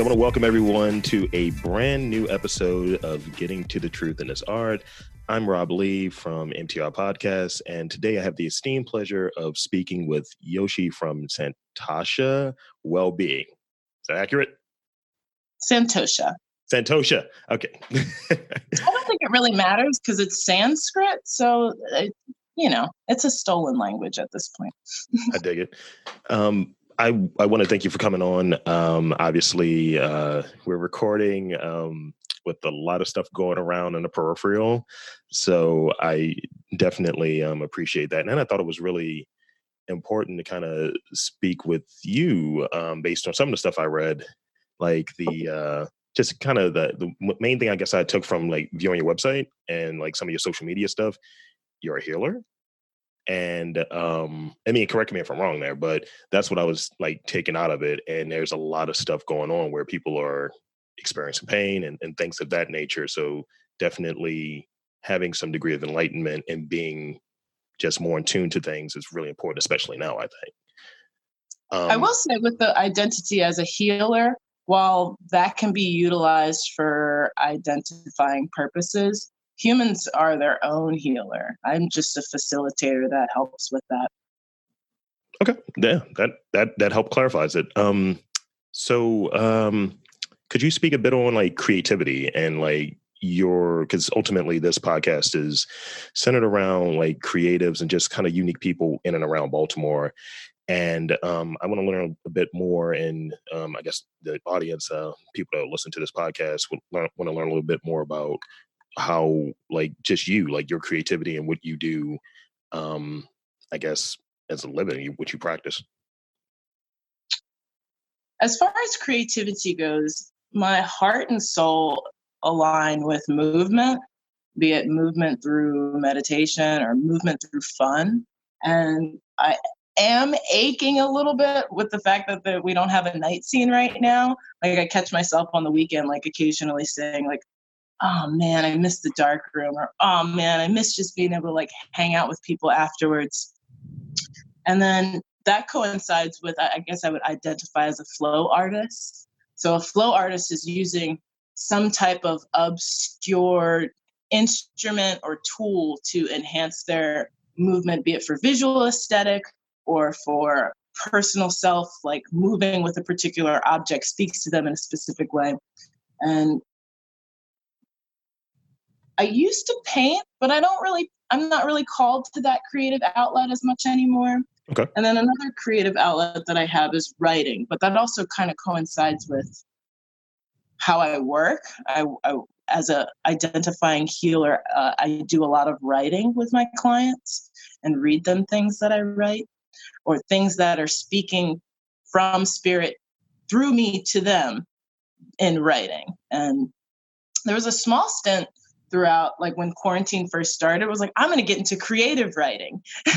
So I want to welcome everyone to a brand new episode of Getting to the Truth in This Art. I'm Rob Lee from MTR Podcast, and today I have the esteemed pleasure of speaking with Yoshi from Santosha Wellbeing. Is that accurate? Santosha. Santosha. Okay. I don't think it really matters because it's Sanskrit, so it, you know it's a stolen language at this point. I dig it. Um, I, I want to thank you for coming on. Um, obviously, uh, we're recording um, with a lot of stuff going around in the peripheral. So I definitely um, appreciate that. And I thought it was really important to kind of speak with you um, based on some of the stuff I read, like the uh, just kind of the, the main thing I guess I took from like viewing your website and like some of your social media stuff. You're a healer and um i mean correct me if i'm wrong there but that's what i was like taking out of it and there's a lot of stuff going on where people are experiencing pain and, and things of that nature so definitely having some degree of enlightenment and being just more in tune to things is really important especially now i think. Um, i will say with the identity as a healer while that can be utilized for identifying purposes humans are their own healer. I'm just a facilitator that helps with that. Okay. Yeah, that that that help clarifies it. Um so um could you speak a bit on like creativity and like your because ultimately this podcast is centered around like creatives and just kind of unique people in and around Baltimore. And um, I want to learn a bit more, and um, I guess the audience, uh, people that listen to this podcast, will want to learn a little bit more about how like just you like your creativity and what you do um i guess as a living what you practice. As far as creativity goes my heart and soul align with movement be it movement through meditation or movement through fun and i am aching a little bit with the fact that the, we don't have a night scene right now. Like i catch myself on the weekend like occasionally saying like oh man, I miss the dark room, or oh man, I miss just being able to like hang out with people afterwards. And then that coincides with, I guess I would identify as a flow artist. So a flow artist is using some type of obscure instrument or tool to enhance their movement, be it for visual aesthetic or for personal self, like moving with a particular object speaks to them in a specific way. And I used to paint, but I don't really, I'm not really called to that creative outlet as much anymore. Okay. And then another creative outlet that I have is writing, but that also kind of coincides with how I work. I, I as a identifying healer, uh, I do a lot of writing with my clients and read them things that I write or things that are speaking from spirit through me to them in writing. And there was a small stint throughout like when quarantine first started was like i'm going to get into creative writing.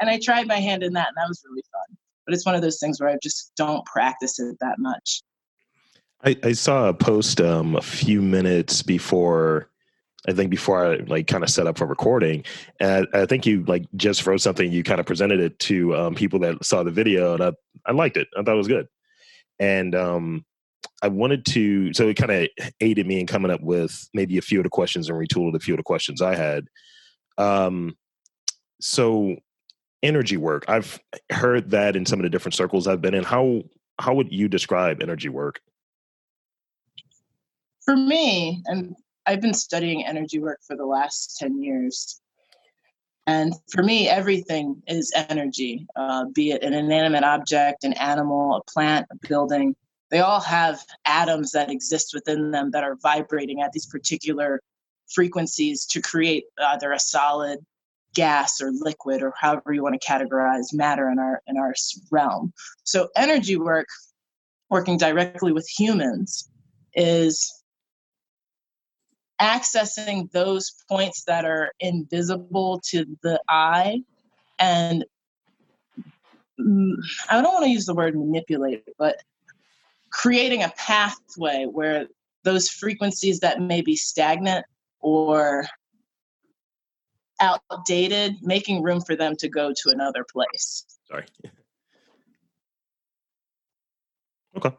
And i tried my hand in that and that was really fun. But it's one of those things where i just don't practice it that much. I, I saw a post um, a few minutes before i think before i like kind of set up for recording and I, think you like just wrote something you kind of presented it to um, people that saw the video and I, I liked it. I thought it was good. And um I wanted to, so it kind of aided me in coming up with maybe a few of the questions and retooled a few of the questions I had. Um, so energy work, I've heard that in some of the different circles I've been in. How how would you describe energy work? For me, and I've been studying energy work for the last ten years. And for me, everything is energy, uh, be it an inanimate object, an animal, a plant, a building they all have atoms that exist within them that are vibrating at these particular frequencies to create either a solid gas or liquid or however you want to categorize matter in our in our realm. So energy work working directly with humans is accessing those points that are invisible to the eye and mm, i don't want to use the word manipulate but creating a pathway where those frequencies that may be stagnant or outdated, making room for them to go to another place. Sorry. okay.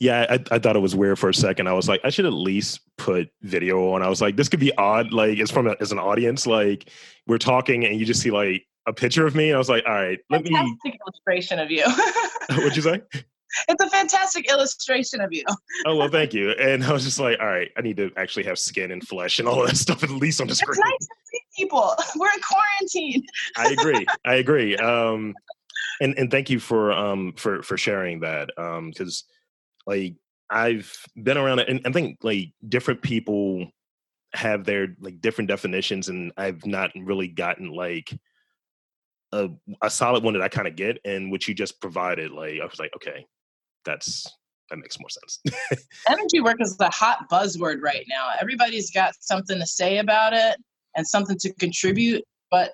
Yeah, I, I thought it was weird for a second. I was like, I should at least put video on. I was like, this could be odd. Like, it's from a, as an audience. Like, we're talking and you just see like a picture of me. I was like, all right, let Fantastic me. illustration of you. What'd you say? It's a fantastic illustration of you. oh well, thank you. And I was just like, all right, I need to actually have skin and flesh and all that stuff at least on the screen. It's nice to see people. We're in quarantine. I agree. I agree. Um, and and thank you for um for for sharing that um because like I've been around it and I think like different people have their like different definitions and I've not really gotten like a a solid one that I kind of get and which you just provided like I was like okay that's that makes more sense. Energy work is the hot buzzword right now. Everybody's got something to say about it and something to contribute, but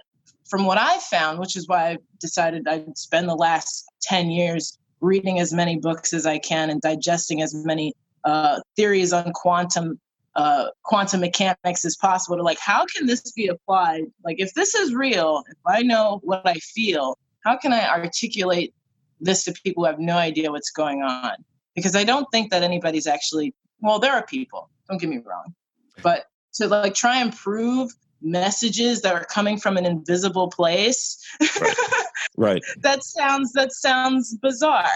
from what I found, which is why I decided I'd spend the last 10 years reading as many books as I can and digesting as many uh, theories on quantum uh, quantum mechanics as possible to like how can this be applied like if this is real if i know what i feel how can i articulate this to people who have no idea what's going on because i don't think that anybody's actually well there are people don't get me wrong but to like try and prove messages that are coming from an invisible place. Right. right. that sounds that sounds bizarre.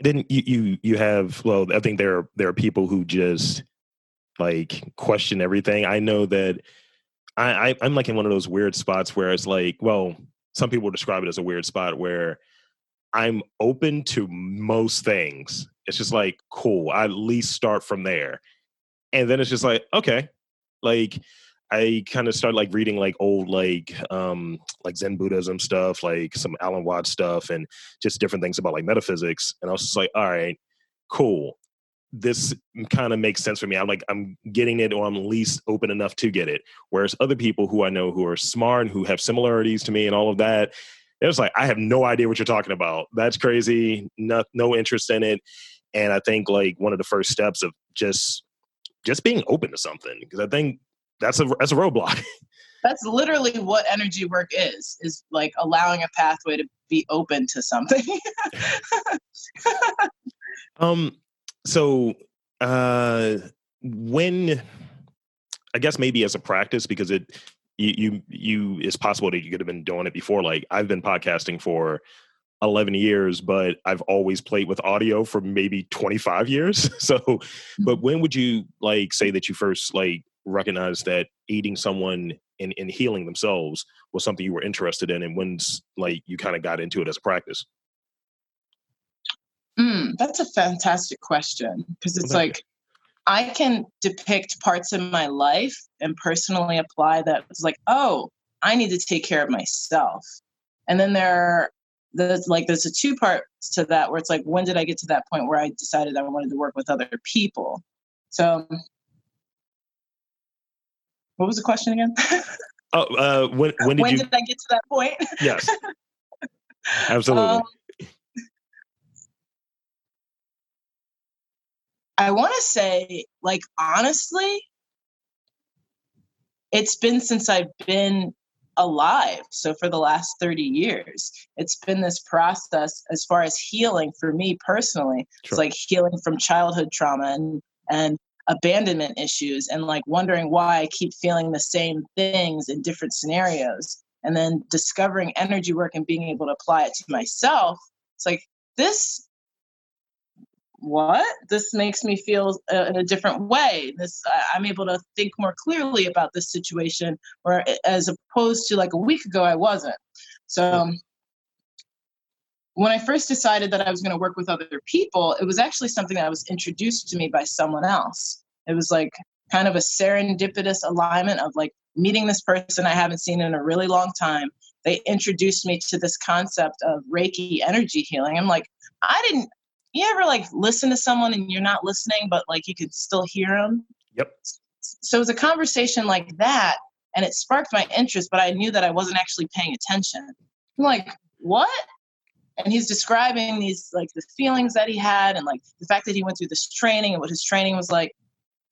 then you, you you have well, I think there are there are people who just like question everything. I know that I, I I'm like in one of those weird spots where it's like, well, some people describe it as a weird spot where I'm open to most things. It's just like cool. I at least start from there. And then it's just like, okay, like I kind of started like reading like old like um like Zen Buddhism stuff, like some Alan Watts stuff, and just different things about like metaphysics. And I was just like, all right, cool. This kind of makes sense for me. I'm like, I'm getting it, or I'm at least open enough to get it. Whereas other people who I know who are smart and who have similarities to me and all of that, it was like, I have no idea what you're talking about. That's crazy. No, no interest in it. And I think like one of the first steps of just just being open to something because I think that's a that's a roadblock. That's literally what energy work is is like allowing a pathway to be open to something. um so uh when I guess maybe as a practice because it you you you it's possible that you could have been doing it before. Like I've been podcasting for 11 years but I've always played with audio for maybe 25 years. So but when would you like say that you first like recognized that aiding someone in, in healing themselves was something you were interested in and when's like you kind of got into it as a practice? Mm, that's a fantastic question because it's like you. I can depict parts of my life and personally apply that it's like oh i need to take care of myself and then there there's like there's a two parts to that where it's like when did i get to that point where i decided i wanted to work with other people so what was the question again? oh, uh, when when did when you? did I get to that point? yes, absolutely. Um, I want to say, like honestly, it's been since I've been alive. So for the last 30 years, it's been this process as far as healing for me personally. Sure. It's like healing from childhood trauma and and abandonment issues and like wondering why I keep feeling the same things in different scenarios. And then discovering energy work and being able to apply it to myself. It's like, this, what? This makes me feel uh, in a different way. This, I'm able to think more clearly about this situation, or as opposed to like a week ago, I wasn't. So, when I first decided that I was going to work with other people, it was actually something that was introduced to me by someone else. It was like kind of a serendipitous alignment of like meeting this person I haven't seen in a really long time. They introduced me to this concept of Reiki energy healing. I'm like, I didn't, you ever like listen to someone and you're not listening, but like you could still hear them? Yep. So it was a conversation like that and it sparked my interest, but I knew that I wasn't actually paying attention. I'm like, what? and he's describing these like the feelings that he had and like the fact that he went through this training and what his training was like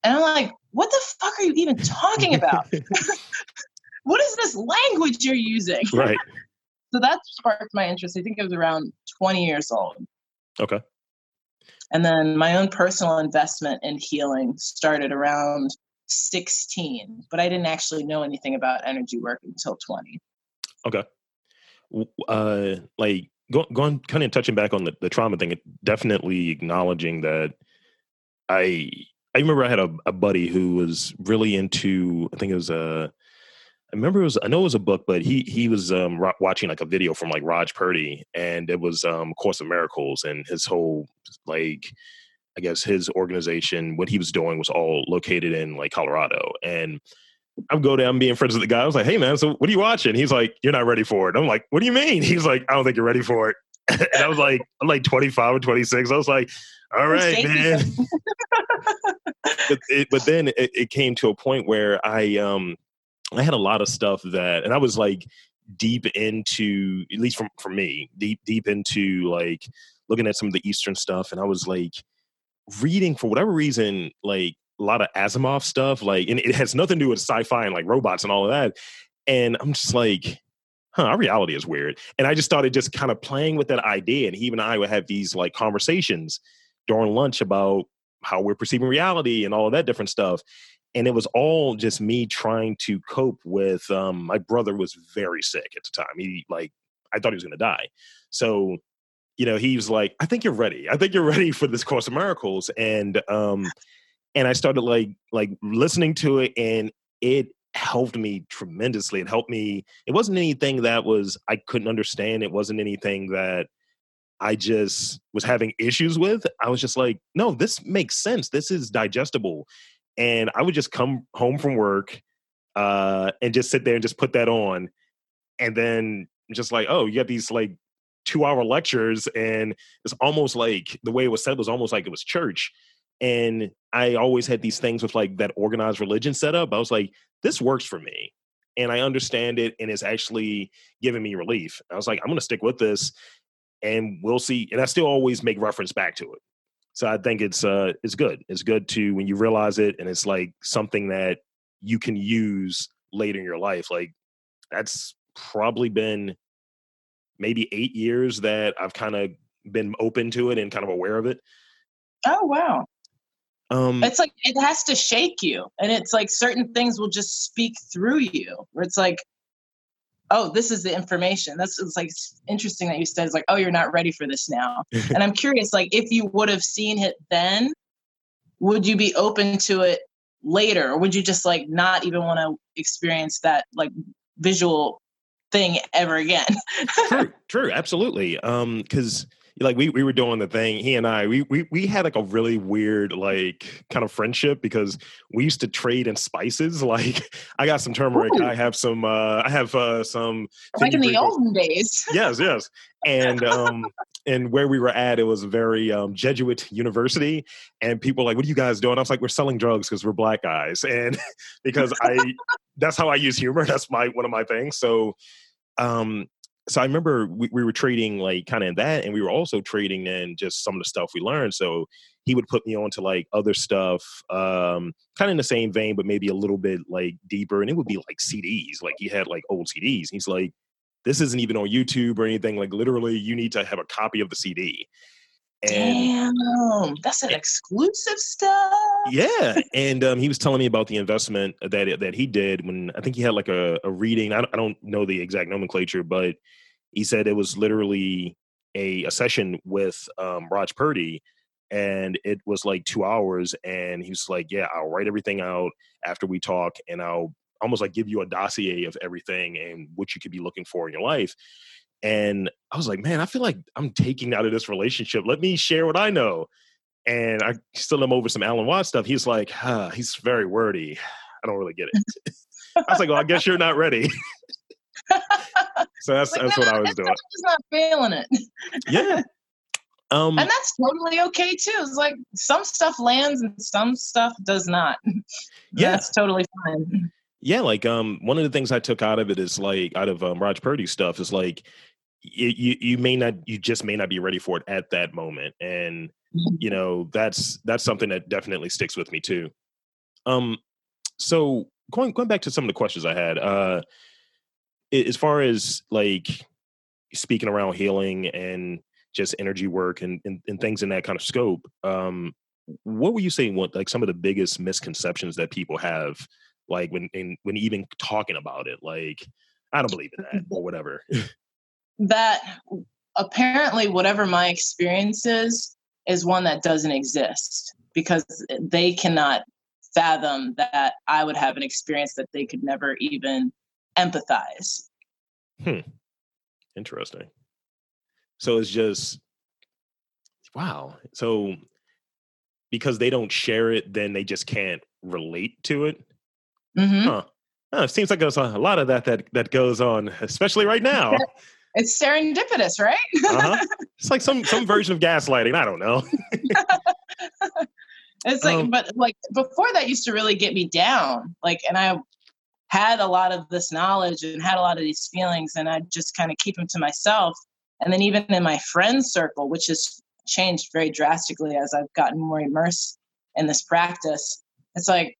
and i'm like what the fuck are you even talking about what is this language you're using right so that sparked my interest i think it was around 20 years old okay And then my own personal investment in healing started around 16, but I didn't actually know anything about energy work until 20. Okay. Uh, like go, going kind of touching back on the, the trauma thing, definitely acknowledging that I I remember I had a, a buddy who was really into I think it was a I remember it was I know it was a book, but he he was um, watching like a video from like Raj Purdy, and it was um, Course of Miracles, and his whole like I guess his organization, what he was doing was all located in like Colorado, and I'm go down I'm being friends with the guy. I was like, hey man, so what are you watching? He's like, you're not ready for it. I'm like, what do you mean? He's like, I don't think you're ready for it. and I was like, I'm like 25 or 26. I was like, all right, man. but, it, but then it, it came to a point where I um I had a lot of stuff that, and I was like deep into, at least from for me, deep deep into like looking at some of the Eastern stuff, and I was like reading for whatever reason, like a lot of Asimov stuff, like, and it has nothing to do with sci-fi and like robots and all of that. And I'm just like, huh, our reality is weird. And I just started just kind of playing with that idea. And he and I would have these like conversations during lunch about how we're perceiving reality and all of that different stuff and it was all just me trying to cope with um, my brother was very sick at the time. He like i thought he was going to die. So you know he was like i think you're ready. I think you're ready for this course of miracles. And um and i started like like listening to it and it helped me tremendously. It helped me it wasn't anything that was i couldn't understand. It wasn't anything that I just was having issues with. I was just like, no, this makes sense. This is digestible and I would just come home from work uh, and just sit there and just put that on, and then just like, oh, you got these like two hour lectures, and it's almost like the way it was said was almost like it was church. And I always had these things with like that organized religion setup. I was like, this works for me. And I understand it, and it's actually giving me relief. I was like, I'm going to stick with this, and we'll see. And I still always make reference back to it. So I think it's uh it's good. It's good to when you realize it and it's like something that you can use later in your life. Like that's probably been maybe eight years that I've kind of been open to it and kind of aware of it. Oh wow. Um, it's like it has to shake you, and it's like certain things will just speak through you. Where it's like, oh, this is the information. That's it's like interesting that you said it's like, oh, you're not ready for this now. and I'm curious, like, if you would have seen it then, would you be open to it later, or would you just like not even want to experience that like visual thing ever again? true, true, absolutely. Um, because like we we were doing the thing he and i we we we had like a really weird like kind of friendship because we used to trade in spices like i got some turmeric Ooh. i have some uh i have uh some like in the olden days yes yes and um and where we were at it was a very um jesuit university and people like what are you guys doing i was like we're selling drugs because we're black guys and because i that's how i use humor that's my one of my things so um so I remember we, we were trading like kind of in that, and we were also trading in just some of the stuff we learned. So he would put me on to like other stuff, um, kind of in the same vein, but maybe a little bit like deeper. And it would be like CDs. Like he had like old CDs. He's like, this isn't even on YouTube or anything. Like literally, you need to have a copy of the CD. And, Damn, that's an exclusive stuff. Yeah, and um, he was telling me about the investment that that he did when I think he had like a, a reading. I don't, I don't know the exact nomenclature, but he said it was literally a, a session with um, Raj Purdy, and it was like two hours. And he was like, "Yeah, I'll write everything out after we talk, and I'll almost like give you a dossier of everything and what you could be looking for in your life." And I was like, man, I feel like I'm taking out of this relationship. Let me share what I know. And I still am over some Alan Watts stuff. He's like, huh, he's very wordy. I don't really get it. I was like, well, I guess you're not ready. so that's like, that's no, what I was doing. Just not feeling it. yeah. Um, and that's totally okay too. It's like some stuff lands and some stuff does not. Yeah, that's totally fine. Yeah, like um, one of the things I took out of it is like out of um, Raj Purdy stuff is like you you may not you just may not be ready for it at that moment and you mm-hmm. know that's that's something that definitely sticks with me too um so going going back to some of the questions i had uh as far as like speaking around healing and just energy work and, and, and things in that kind of scope. Um, what were you saying? What like some of the biggest misconceptions that people have, like when in, when even talking about it, like I don't believe in that or whatever. that apparently whatever my experience is is one that doesn't exist because they cannot fathom that I would have an experience that they could never even empathize. Hmm. Interesting. So it's just wow. So because they don't share it, then they just can't relate to it. Mm-hmm. Huh. Oh, it seems like there's a lot of that that that goes on, especially right now. It's serendipitous, right? uh-huh. It's like some some version of gaslighting. I don't know. it's like, um, but like before that used to really get me down. Like, and I had a lot of this knowledge and had a lot of these feelings, and I just kind of keep them to myself. And then even in my friend circle, which has changed very drastically as I've gotten more immersed in this practice, it's like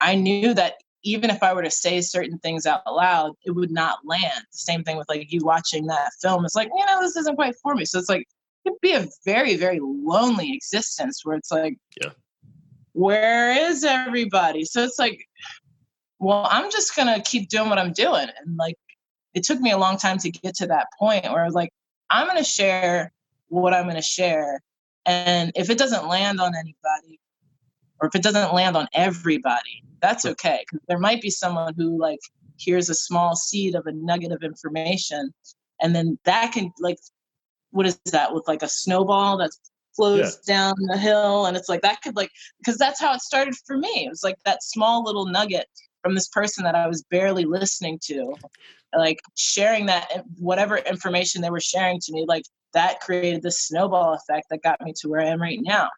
I knew that even if I were to say certain things out loud, it would not land. The same thing with like you watching that film. It's like, you know, this isn't quite for me. So it's like it'd be a very, very lonely existence where it's like, yeah, where is everybody? So it's like, well, I'm just gonna keep doing what I'm doing. And like it took me a long time to get to that point where I was like, I'm gonna share what I'm gonna share. And if it doesn't land on anybody, or if it doesn't land on everybody, that's okay there might be someone who like hears a small seed of a nugget of information and then that can like what is that with like a snowball that flows yeah. down the hill and it's like that could like because that's how it started for me it was like that small little nugget from this person that i was barely listening to like sharing that whatever information they were sharing to me like that created this snowball effect that got me to where i am right now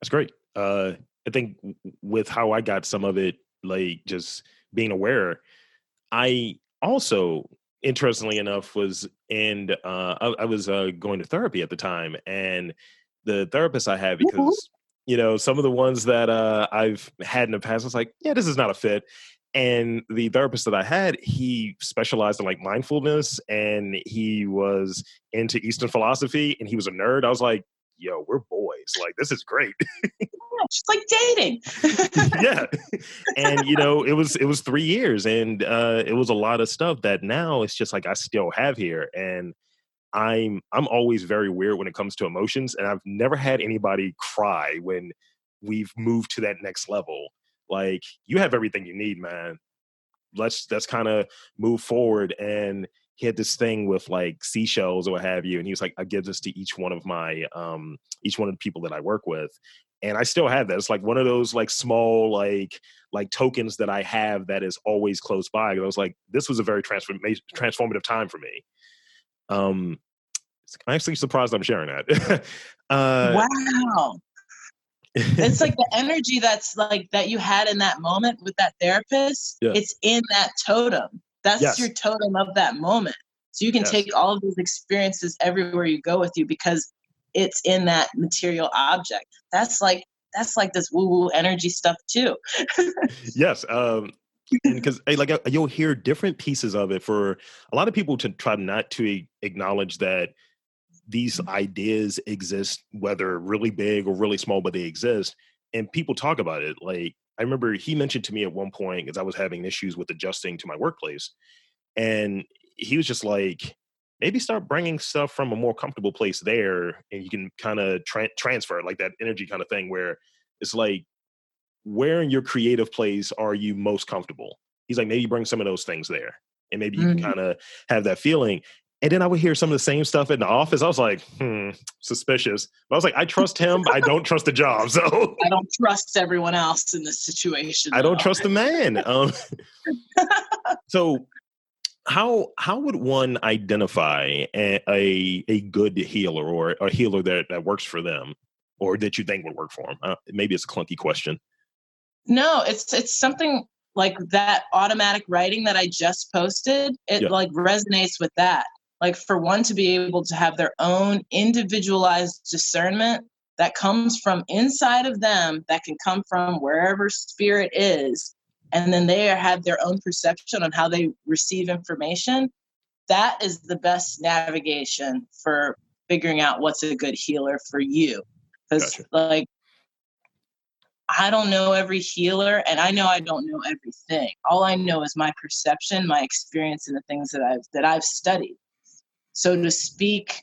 that's great uh I think with how I got some of it, like just being aware, I also, interestingly enough, was in, uh, I, I was uh, going to therapy at the time. And the therapist I had, because, mm-hmm. you know, some of the ones that uh, I've had in the past, I was like, yeah, this is not a fit. And the therapist that I had, he specialized in like mindfulness and he was into Eastern philosophy and he was a nerd. I was like, yo, we're boys. Like, this is great. Just like dating. yeah. And you know, it was it was three years and uh it was a lot of stuff that now it's just like I still have here. And I'm I'm always very weird when it comes to emotions. And I've never had anybody cry when we've moved to that next level. Like, you have everything you need, man. Let's let's kind of move forward and he had this thing with like seashells or what have you and he was like i give this to each one of my um each one of the people that i work with and i still have that. It's like one of those like small like like tokens that i have that is always close by And i was like this was a very transformation transformative time for me. Um i'm actually surprised i'm sharing that. Uh wow. It's like the energy that's like that you had in that moment with that therapist yeah. it's in that totem that's yes. your totem of that moment. So you can yes. take all of those experiences everywhere you go with you because it's in that material object. That's like that's like this woo woo energy stuff too. yes, um, because like you'll hear different pieces of it for a lot of people to try not to acknowledge that these ideas exist, whether really big or really small, but they exist, and people talk about it. Like I remember he mentioned to me at one point because I was having issues with adjusting to my workplace, and he was just like, maybe start bringing stuff from a more comfortable place there, and you can kind of tra- transfer like that energy kind of thing where it's like, where in your creative place are you most comfortable? He's like, maybe bring some of those things there, and maybe you mm-hmm. can kind of have that feeling. And then I would hear some of the same stuff in the office. I was like, hmm, suspicious. But I was like, I trust him, I don't trust the job. So I don't trust everyone else in this situation. I don't trust the man. Um, so how how would one identify a, a, a good healer or a healer that, that works for them or that you think would work for them? Uh, maybe it's a clunky question. No, it's it's something like that automatic writing that I just posted. It yeah. like resonates with that like for one to be able to have their own individualized discernment that comes from inside of them that can come from wherever spirit is and then they have their own perception on how they receive information that is the best navigation for figuring out what's a good healer for you. Because Gotcha. like I don't know every healer and I know I don't know everything. All I know is my perception, my experience and the things that I've that I've studied. So to speak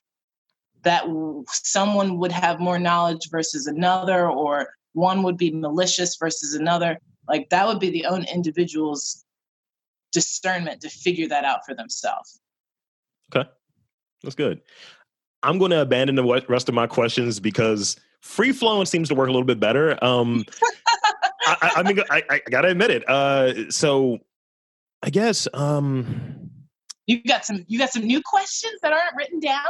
that someone would have more knowledge versus another or one would be malicious versus another, like that would be the own individual's discernment to figure that out for themselves. Okay, that's good. I'm going to abandon the rest of my questions because free flowing seems to work a little bit better. Um, I, I, I mean, I, I gotta admit it. Uh, so I guess um, You got some you got some new questions that aren't written down?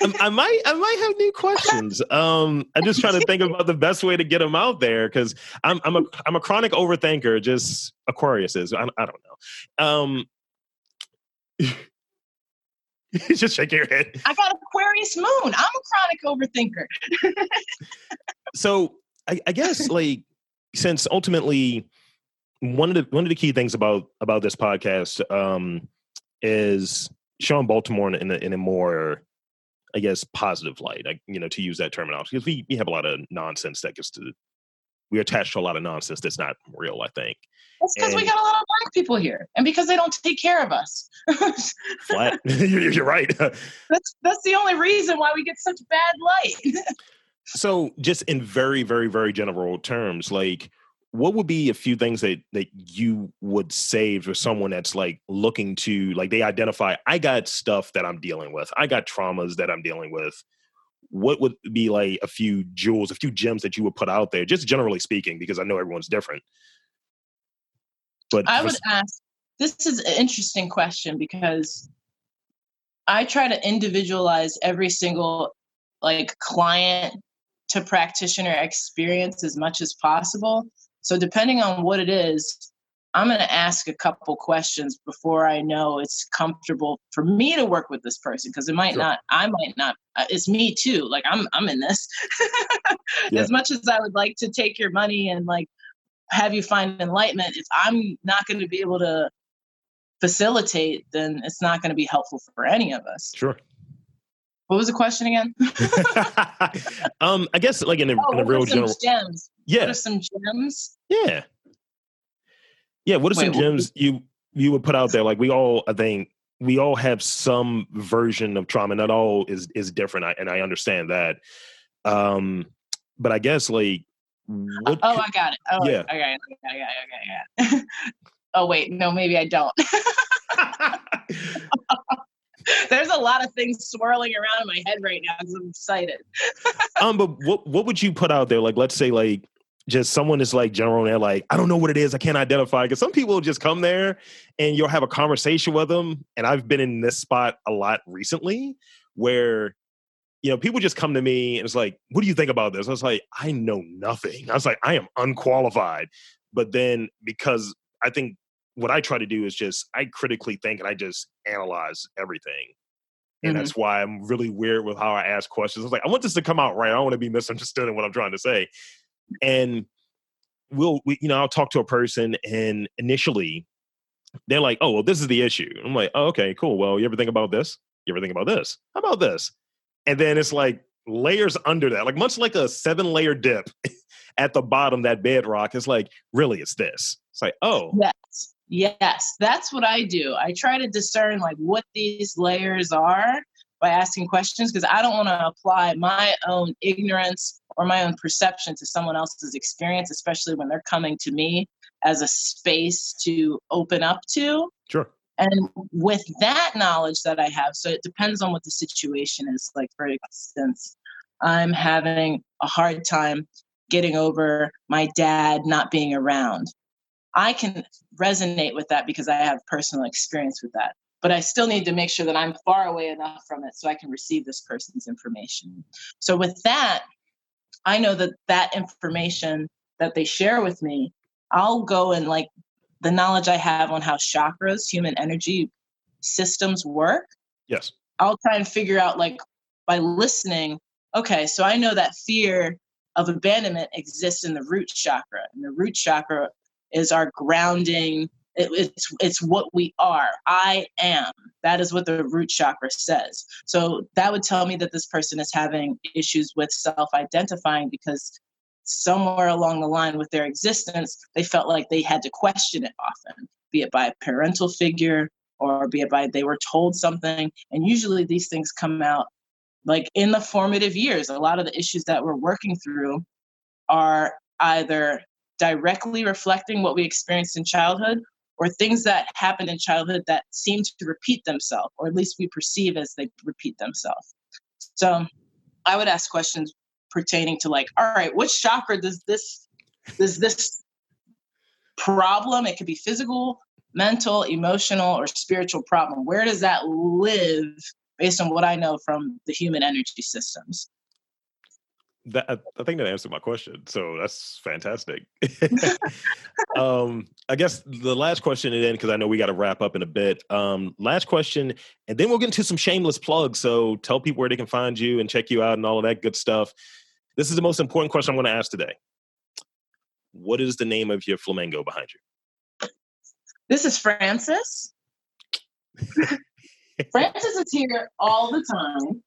I, I might I might have new questions. Um, I'm just trying to think about the best way to get them out there because I'm I'm a I'm a chronic overthinker. Just Aquarius is. I, I don't know. Um, just shake your head. I got Aquarius moon. I'm a chronic overthinker. so I, I guess like since ultimately one of the one of the key things about about this podcast um is showing Baltimore in a, in a more I guess positive light, like you know, to use that terminology, because we, we have a lot of nonsense that gets to we attach to a lot of nonsense that's not real. I think That's because we got a lot of black people here, and because they don't take care of us. flat. you're, you're right. that's that's the only reason why we get such bad light. So, just in very, very, very general terms, like, what would be a few things that that you would say for someone that's like looking to, like, they identify, I got stuff that I'm dealing with, I got traumas that I'm dealing with. What would be like a few jewels, a few gems that you would put out there, just generally speaking, because I know everyone's different. But I would s- ask. This is an interesting question because I try to individualize every single like client to practitioner experience as much as possible. So depending on what it is, I'm going to ask a couple questions before I know it's comfortable for me to work with this person because it might Sure. not I might not uh, it's me too. Like I'm I'm in this. Yeah. As much as I would like to take your money and like have you find enlightenment, if I'm not going to be able to facilitate, then it's not going to be helpful for any of us. sure. What was the question again? um, I guess like in a, Oh, in a what real general, gems? What yeah, are some gems? Yeah. Yeah. What are some what- gems you you would put out there? Like we all, I think we all have some version of trauma. Not all is is different, I, and I understand that. Um, but I guess like what? oh, could- I got it. Oh, Yeah. I got it. I got it. I got it. I got it. oh, wait. No, maybe I don't. There's a lot of things swirling around in my head right now because I'm excited. um, but what what would you put out there? Like, let's say like just someone is like general and they're like, I don't know what it is, I can't identify. Because some people just come there and you'll have a conversation with them. And I've been in this spot a lot recently where you know people just come to me and it's like, what do you think about this? I was like, I know nothing. I was like, I am unqualified. But then because I think what I try to do is just I critically think and I just analyze everything. And Mhm. that's why I'm really weird with how I ask questions. I was like, I want this to come out right. I don't want to be misunderstood in what I'm trying to say. And we'll, we, you know, I'll talk to a person and initially they're like, oh, well, this is the issue. I'm like, oh, okay, cool. Well, you ever think about this? You ever think about this? How about this? And then it's like layers under that, like much like a seven layer dip at the bottom, that bedrock. It's like, really, it's this. It's like, oh, Yes. Yes. That's what I do. I try to discern like what these layers are by asking questions because I don't want to apply my own ignorance or my own perception to someone else's experience, especially when they're coming to me as a space to open up to. sure. And with that knowledge that I have, so it depends on what the situation is. Like, for instance, I'm having a hard time getting over my dad not being around. I can resonate with that because I have personal experience with that. But I still need to make sure that I'm far away enough from it so I can receive this person's information. So, with that, I know that that information that they share with me, I'll go and like the knowledge I have on how chakras, human energy systems work, Yes. I'll try and figure out like by listening, okay, so I know that fear of abandonment exists in the root chakra. And the root chakra is our grounding It, it's it's what we are. I am. That is what the root chakra says. So that would tell me that this person is having issues with self-identifying because somewhere along the line with their existence, they felt like they had to question it often, be it by a parental figure or be it by they were told something. And usually these things come out like in the formative years. A lot of the issues that we're working through are either directly reflecting what we experienced in childhood or things that happened in childhood that seem to repeat themselves, or at least we perceive as they repeat themselves. So I would ask questions pertaining to like, all right, which chakra does this does this problem? It could be physical, mental, emotional, or spiritual problem. Where does that live based on what I know from the human energy systems? That I think that answered my question. So that's fantastic. um, I guess the last question, and then because I know we got to wrap up in a bit. Um, last question, and then we'll get into some shameless plugs. So tell people where they can find you and check you out and all of that good stuff. This is the most important question I'm going to ask today. What is the name of your flamingo behind you? This is Francis. Francis is here all the time.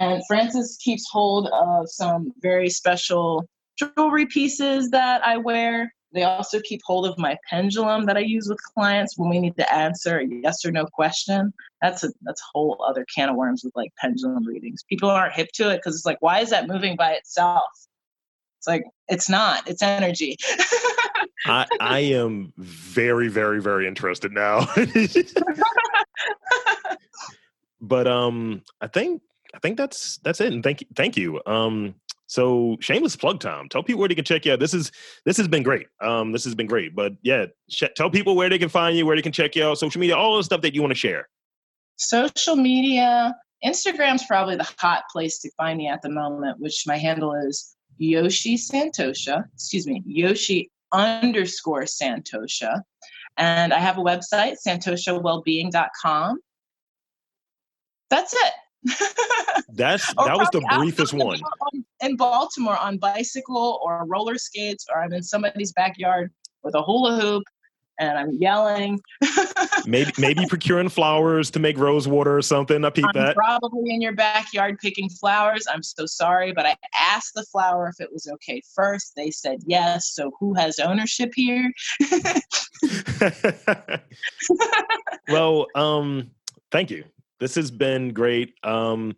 And Francis keeps hold of some very special jewelry pieces that I wear. They also keep hold of my pendulum that I use with clients when we need to answer a yes or no question. That's a that's a whole other can of worms with like pendulum readings. People aren't hip to it because it's like, why is that moving by itself? It's like it's not. It's energy. I I am very very very interested now. but um, I think I think that's that's it. And thank you, thank you. Um, so shameless plug time. Tell people where they can check you out. This is this has been great. Um, this has been great. But yeah, sh- tell people where they can find you, where they can check you out, social media, all the stuff that you want to share. Social media, Instagram's probably the hot place to find me at the moment, which my handle is Yoshi Santosha. Excuse me, Yoshi underscore Santosha. And I have a website, santoshawellbeing.com. That's it. That's that was the briefest one. In Baltimore on bicycle or roller skates, or I'm in somebody's backyard with a hula hoop and I'm yelling. maybe maybe procuring flowers to make rose water or something. I peep I'm that. Probably in your backyard picking flowers. I'm so sorry, but I asked the flower if it was okay first. They said yes. So who has ownership here? well, um, thank you this has been great. Um,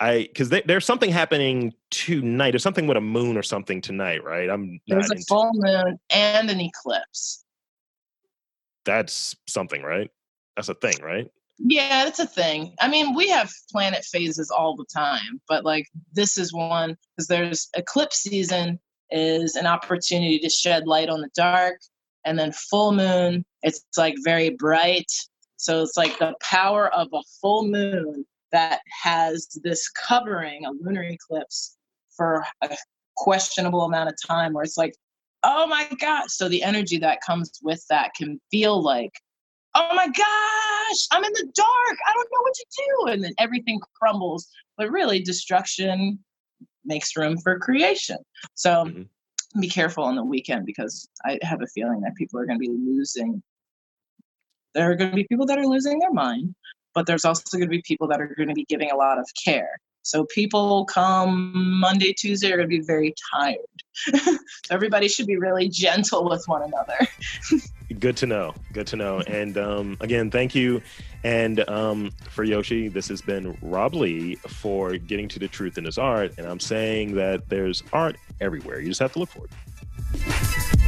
I because there's something happening tonight. There's something with a moon or something tonight, right? I'm there's a full moon and an eclipse. That's something, right? That's a thing, right? Yeah, that's a thing. I mean, we have planet phases all the time, but like this is one because there's eclipse season is an opportunity to shed light on the dark, and then full moon, it's like very bright so it's like the power of a full moon that has this covering, a lunar eclipse, for a questionable amount of time where it's like, oh my gosh. So the energy that comes with that can feel like, oh my gosh, I'm in the dark. I don't know what to do. And then everything crumbles. But really, destruction makes room for creation. So mm-hmm. be careful on the weekend because I have a feeling that people are going to be losing there are going to be people that are losing their mind, but there's also going to be people that are going to be giving a lot of care. So people come Monday, Tuesday are going to be very tired. so everybody should be really gentle with one another. Good to know. Good to know. And um, again, thank you. And um, for Yoshi, this has been Rob Lee for getting to the truth in his art. And I'm saying that there's art everywhere. You just have to look for it.